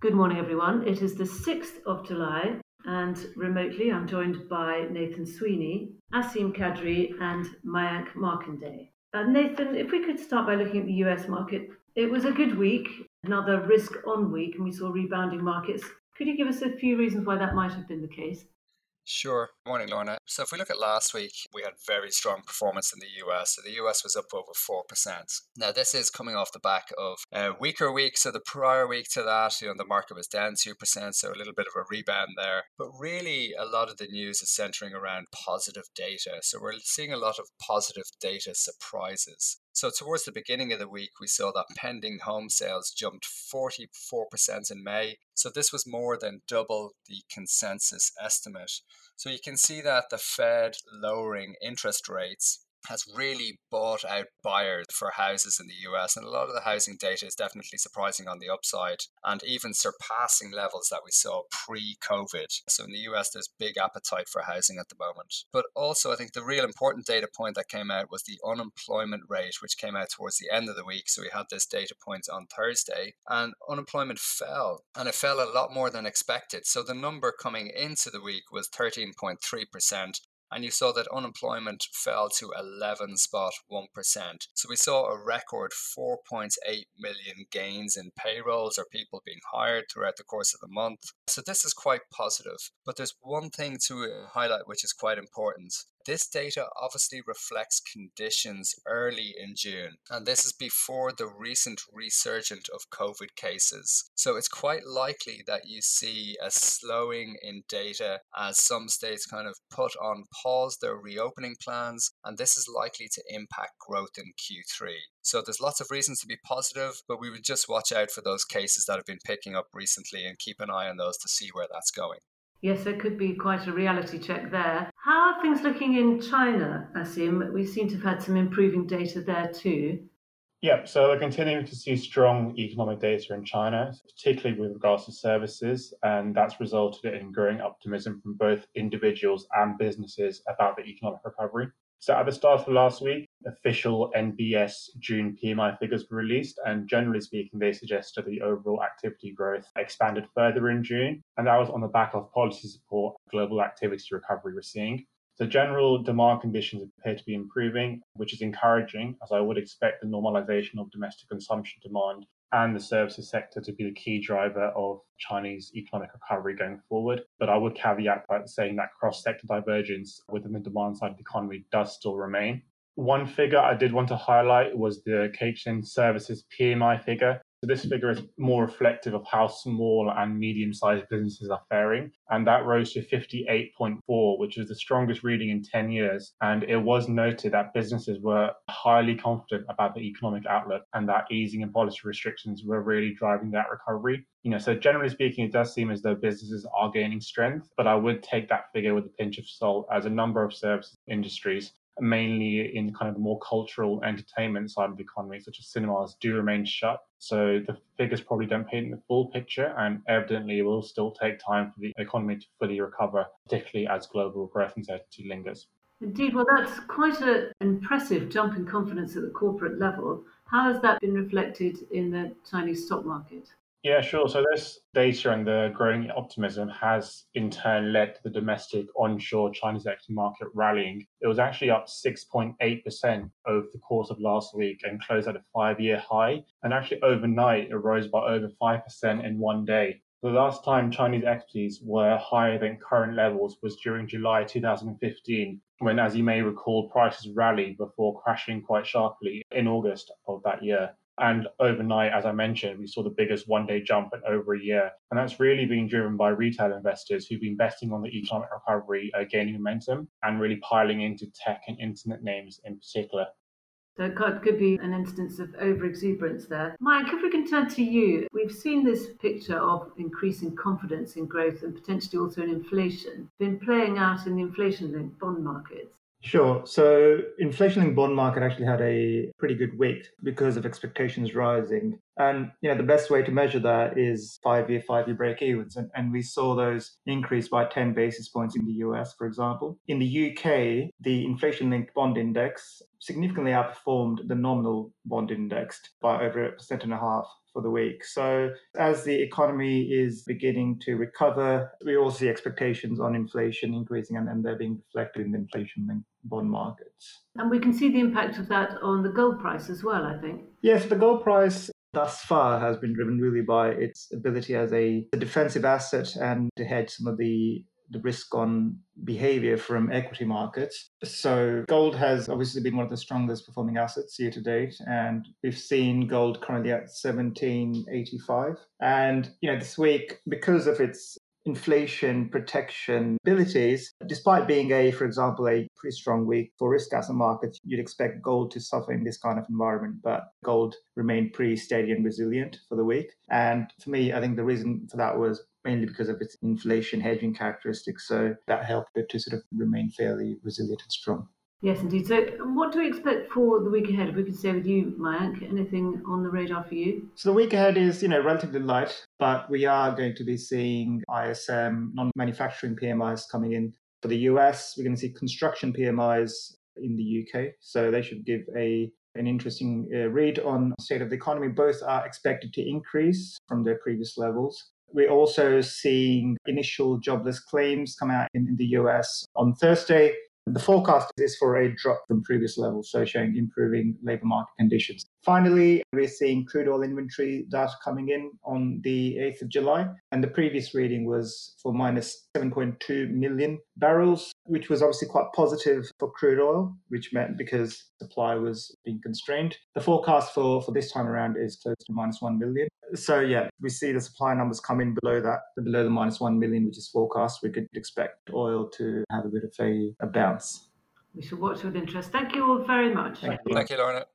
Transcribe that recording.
Good morning, everyone. It is the 6th of July, and remotely I'm joined by Nathan Sweeney, Asim Kadri, and Mayank Markanday. Uh, Nathan, if we could start by looking at the US market, it was a good week, another risk on week, and we saw rebounding markets. Could you give us a few reasons why that might have been the case? Sure. Morning, Lorna. So if we look at last week, we had very strong performance in the US. So the US was up over 4%. Now, this is coming off the back of a weaker week. So the prior week to that, you know, the market was down 2%. So a little bit of a rebound there. But really, a lot of the news is centering around positive data. So we're seeing a lot of positive data surprises. So, towards the beginning of the week, we saw that pending home sales jumped 44% in May. So, this was more than double the consensus estimate. So, you can see that the Fed lowering interest rates has really bought out buyers for houses in the US. And a lot of the housing data is definitely surprising on the upside and even surpassing levels that we saw pre COVID. So in the US, there's big appetite for housing at the moment. But also, I think the real important data point that came out was the unemployment rate, which came out towards the end of the week. So we had this data point on Thursday, and unemployment fell, and it fell a lot more than expected. So the number coming into the week was 13.3%, and you saw that unemployment fell to 11.1%. So we saw a record 4.8 million gains in payrolls or people being hired throughout the course of the month. So this is quite positive. But there's one thing to highlight which is quite important. This data obviously reflects conditions early in June, and this is before the recent resurgent of COVID cases. So it's quite likely that you see a slowing in data as some states kind of put on pause their reopening plans, and this is likely to impact growth in Q3. So there's lots of reasons to be positive, but we would just watch out for those cases that have been picking up recently and keep an eye on those to see where that's going. Yes, there could be quite a reality check there. How are things looking in China, Asim? We seem to have had some improving data there too. Yeah, so we're continuing to see strong economic data in China, particularly with regards to services, and that's resulted in growing optimism from both individuals and businesses about the economic recovery. So at the start of last week, official NBS June PMI figures were released, and generally speaking, they suggested the overall activity growth expanded further in June, and that was on the back of policy support global activity recovery we're seeing. So general demand conditions appear to be improving, which is encouraging, as I would expect the normalization of domestic consumption demand and the services sector to be the key driver of Chinese economic recovery going forward. But I would caveat by saying that cross sector divergence within the demand side of the economy does still remain. One figure I did want to highlight was the Caixin Services PMI figure, so this figure is more reflective of how small and medium-sized businesses are faring, and that rose to 58.4, which is the strongest reading in 10 years. And it was noted that businesses were highly confident about the economic outlook and that easing in policy restrictions were really driving that recovery. You know, so generally speaking, it does seem as though businesses are gaining strength, but I would take that figure with a pinch of salt as a number of service industries mainly in kind of the more cultural entertainment side of the economy, such as cinemas, do remain shut. So the figures probably don't paint the full picture, and evidently it will still take time for the economy to fully recover, particularly as global growth uncertainty lingers. Indeed, well, that's quite an impressive jump in confidence at the corporate level. How has that been reflected in the Chinese stock market? Yeah, sure. So this data and the growing optimism has in turn led to the domestic onshore Chinese equity market rallying. It was actually up 6.8% over the course of last week and closed at a five year high. And actually overnight, it rose by over 5% in one day. The last time Chinese equities were higher than current levels was during July 2015, when, as you may recall, prices rallied before crashing quite sharply in August of that year. And overnight, as I mentioned, we saw the biggest one day jump in over a year. And that's really being driven by retail investors who've been betting on the economic recovery uh, gaining momentum and really piling into tech and internet names in particular. So it could be an instance of over exuberance there. Mike, if we can turn to you, we've seen this picture of increasing confidence in growth and potentially also in inflation been playing out in the inflation linked bond markets. Sure. So inflation linked bond market actually had a pretty good week because of expectations rising. And you know the best way to measure that is five-year, five-year break-evens, and, and we saw those increase by 10 basis points in the US, for example. In the UK, the inflation-linked bond index significantly outperformed the nominal bond index by over a percent and a half for the week. So, as the economy is beginning to recover, we all see expectations on inflation increasing and, and they're being reflected in the inflation linked bond markets. And we can see the impact of that on the gold price as well, I think. Yes, the gold price thus far has been driven really by its ability as a, a defensive asset and to hedge some of the the risk on behavior from equity markets. So gold has obviously been one of the strongest performing assets year to date, and we've seen gold currently at 1785. And you know, this week, because of its inflation protection abilities, despite being a, for example, a pretty strong week for risk asset markets, you'd expect gold to suffer in this kind of environment. But gold remained pretty steady and resilient for the week. And for me, I think the reason for that was mainly because of its inflation hedging characteristics. So that helped it to sort of remain fairly resilient and strong. Yes, indeed. So, what do we expect for the week ahead? If we could stay with you, Mayank, anything on the radar for you? So, the week ahead is, you know, relatively light, but we are going to be seeing ISM non-manufacturing PMIs coming in. For the US, we're going to see construction PMIs in the UK, so they should give a an interesting uh, read on state of the economy. Both are expected to increase from their previous levels. We're also seeing initial jobless claims come out in, in the US on Thursday. The forecast is for a drop from previous levels, so showing improving labor market conditions. Finally, we're seeing crude oil inventory data coming in on the 8th of July, and the previous reading was for minus 7.2 million barrels, which was obviously quite positive for crude oil, which meant because supply was being constrained. The forecast for, for this time around is close to minus 1 million. So, yeah, we see the supply numbers come in below that, below the minus 1 million, which is forecast. We could expect oil to have a bit of a, a bounce. We shall watch with interest. Thank you all very much. Thank you, Thank you Lorna.